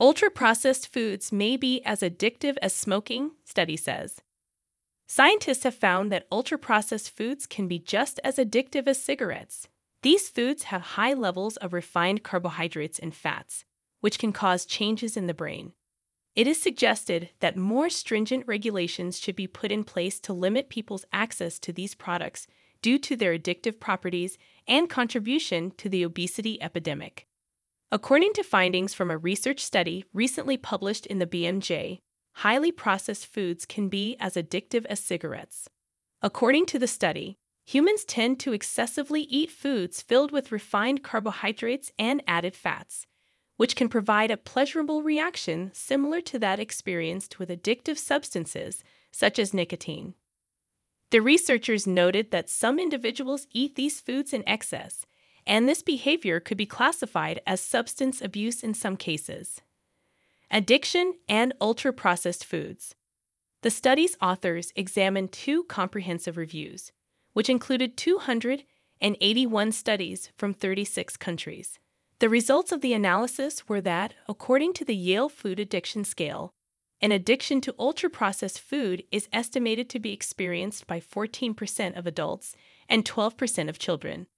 Ultra processed foods may be as addictive as smoking, study says. Scientists have found that ultra processed foods can be just as addictive as cigarettes. These foods have high levels of refined carbohydrates and fats, which can cause changes in the brain. It is suggested that more stringent regulations should be put in place to limit people's access to these products due to their addictive properties and contribution to the obesity epidemic. According to findings from a research study recently published in the BMJ, highly processed foods can be as addictive as cigarettes. According to the study, humans tend to excessively eat foods filled with refined carbohydrates and added fats, which can provide a pleasurable reaction similar to that experienced with addictive substances such as nicotine. The researchers noted that some individuals eat these foods in excess and this behavior could be classified as substance abuse in some cases. Addiction and ultra processed foods. The study's authors examined two comprehensive reviews, which included 281 studies from 36 countries. The results of the analysis were that, according to the Yale Food Addiction Scale, an addiction to ultra processed food is estimated to be experienced by 14% of adults and 12% of children.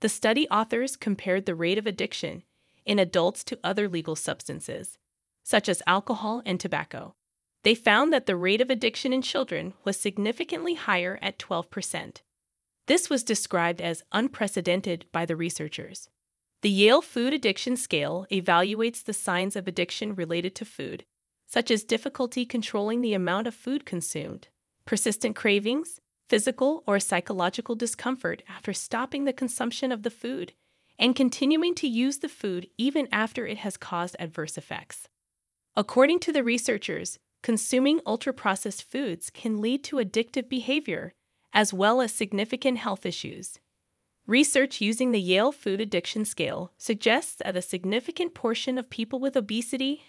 The study authors compared the rate of addiction in adults to other legal substances, such as alcohol and tobacco. They found that the rate of addiction in children was significantly higher at 12%. This was described as unprecedented by the researchers. The Yale Food Addiction Scale evaluates the signs of addiction related to food, such as difficulty controlling the amount of food consumed, persistent cravings, physical or psychological discomfort after stopping the consumption of the food, and continuing to use the food even after it has caused adverse effects. According to the researchers, consuming ultra processed foods can lead to addictive behavior as well as significant health issues. Research using the Yale Food Addiction Scale suggests that a significant portion of people with obesity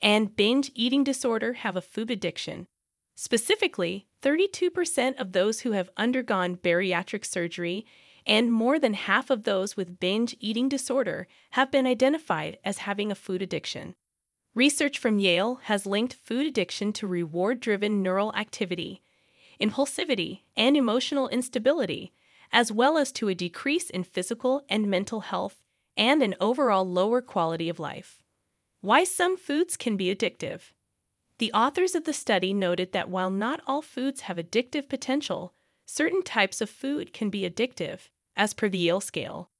and binge eating disorder have a food addiction, Specifically, 32% of those who have undergone bariatric surgery and more than half of those with binge eating disorder have been identified as having a food addiction. Research from Yale has linked food addiction to reward driven neural activity, impulsivity, and emotional instability, as well as to a decrease in physical and mental health and an overall lower quality of life. Why some foods can be addictive. The authors of the study noted that while not all foods have addictive potential, certain types of food can be addictive, as per the Yale scale.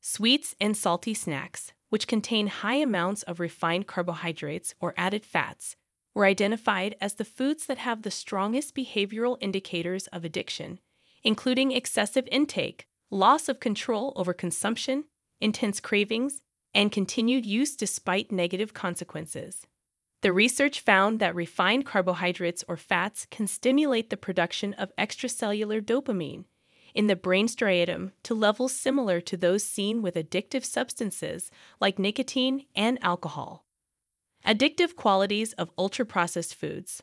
Sweets and salty snacks, which contain high amounts of refined carbohydrates or added fats, were identified as the foods that have the strongest behavioral indicators of addiction, including excessive intake, loss of control over consumption, intense cravings, and continued use despite negative consequences. The research found that refined carbohydrates or fats can stimulate the production of extracellular dopamine in the brain striatum to levels similar to those seen with addictive substances like nicotine and alcohol. Addictive qualities of ultra processed foods.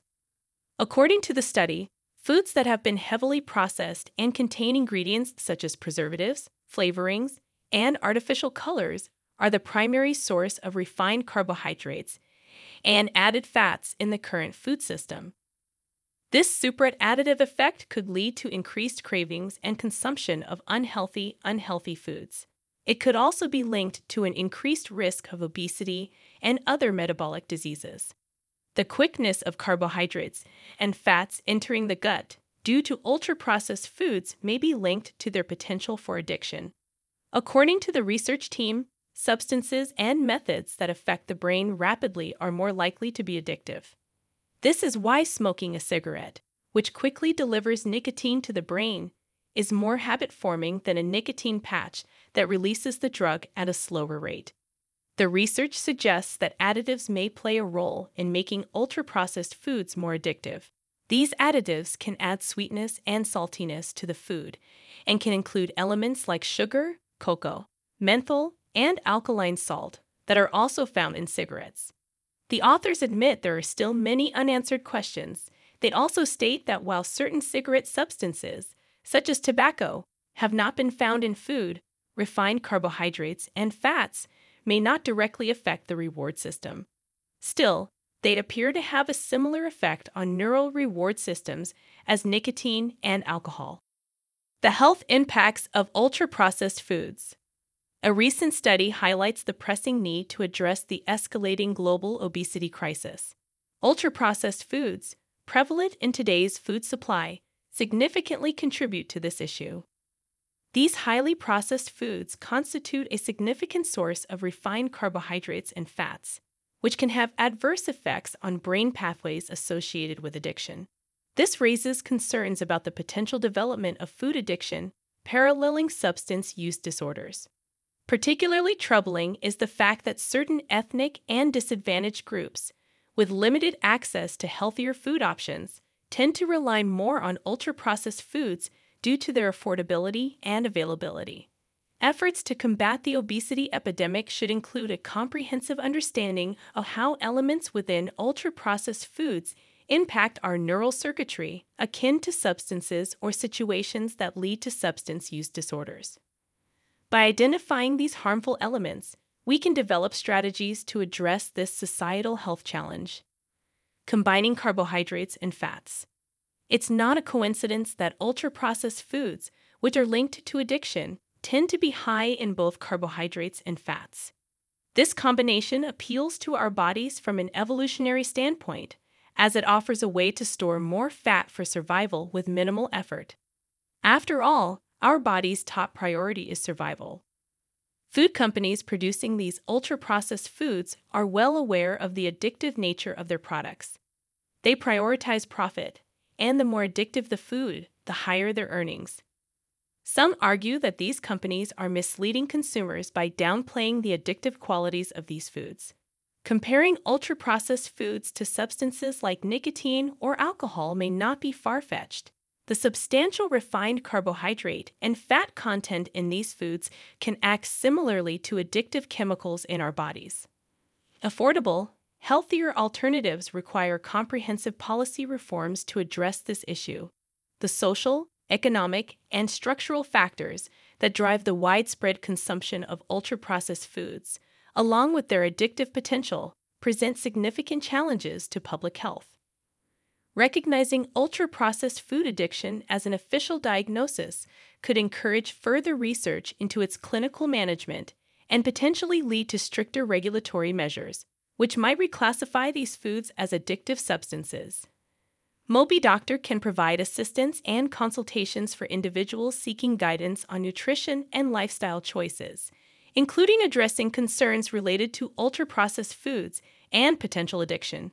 According to the study, foods that have been heavily processed and contain ingredients such as preservatives, flavorings, and artificial colors are the primary source of refined carbohydrates and added fats in the current food system. This super additive effect could lead to increased cravings and consumption of unhealthy, unhealthy foods. It could also be linked to an increased risk of obesity and other metabolic diseases. The quickness of carbohydrates and fats entering the gut due to ultra processed foods may be linked to their potential for addiction. According to the research team, substances, and methods that affect the brain rapidly are more likely to be addictive. This is why smoking a cigarette, which quickly delivers nicotine to the brain, is more habit forming than a nicotine patch that releases the drug at a slower rate. The research suggests that additives may play a role in making ultra processed foods more addictive. These additives can add sweetness and saltiness to the food and can include elements like sugar, cocoa, menthol, and alkaline salt that are also found in cigarettes. The authors admit there are still many unanswered questions. They also state that while certain cigarette substances, such as tobacco, have not been found in food, refined carbohydrates, and fats may not directly affect the reward system. Still, they appear to have a similar effect on neural reward systems as nicotine and alcohol. The health impacts of ultra processed foods. A recent study highlights the pressing need to address the escalating global obesity crisis. Ultra processed foods, prevalent in today's food supply, significantly contribute to this issue. These highly processed foods constitute a significant source of refined carbohydrates and fats, which can have adverse effects on brain pathways associated with addiction. This raises concerns about the potential development of food addiction paralleling substance use disorders. Particularly troubling is the fact that certain ethnic and disadvantaged groups, with limited access to healthier food options, tend to rely more on ultra processed foods due to their affordability and availability. Efforts to combat the obesity epidemic should include a comprehensive understanding of how elements within ultra processed foods impact our neural circuitry, akin to substances or situations that lead to substance use disorders. By identifying these harmful elements, we can develop strategies to address this societal health challenge. Combining carbohydrates and fats. It's not a coincidence that ultra processed foods, which are linked to addiction, tend to be high in both carbohydrates and fats. This combination appeals to our bodies from an evolutionary standpoint as it offers a way to store more fat for survival with minimal effort. After all, our body's top priority is survival. Food companies producing these ultra processed foods are well aware of the addictive nature of their products. They prioritize profit, and the more addictive the food, the higher their earnings. Some argue that these companies are misleading consumers by downplaying the addictive qualities of these foods. Comparing ultra processed foods to substances like nicotine or alcohol may not be far fetched. The substantial refined carbohydrate and fat content in these foods can act similarly to addictive chemicals in our bodies. Affordable, healthier alternatives require comprehensive policy reforms to address this issue. The social, economic, and structural factors that drive the widespread consumption of ultra processed foods along with their addictive potential, present significant challenges to public health. Recognizing ultra processed food addiction as an official diagnosis could encourage further research into its clinical management and potentially lead to stricter regulatory measures, which might reclassify these foods as addictive substances. MobiDoctor can provide assistance and consultations for individuals seeking guidance on nutrition and lifestyle choices including addressing concerns related to ultra processed foods and potential addiction.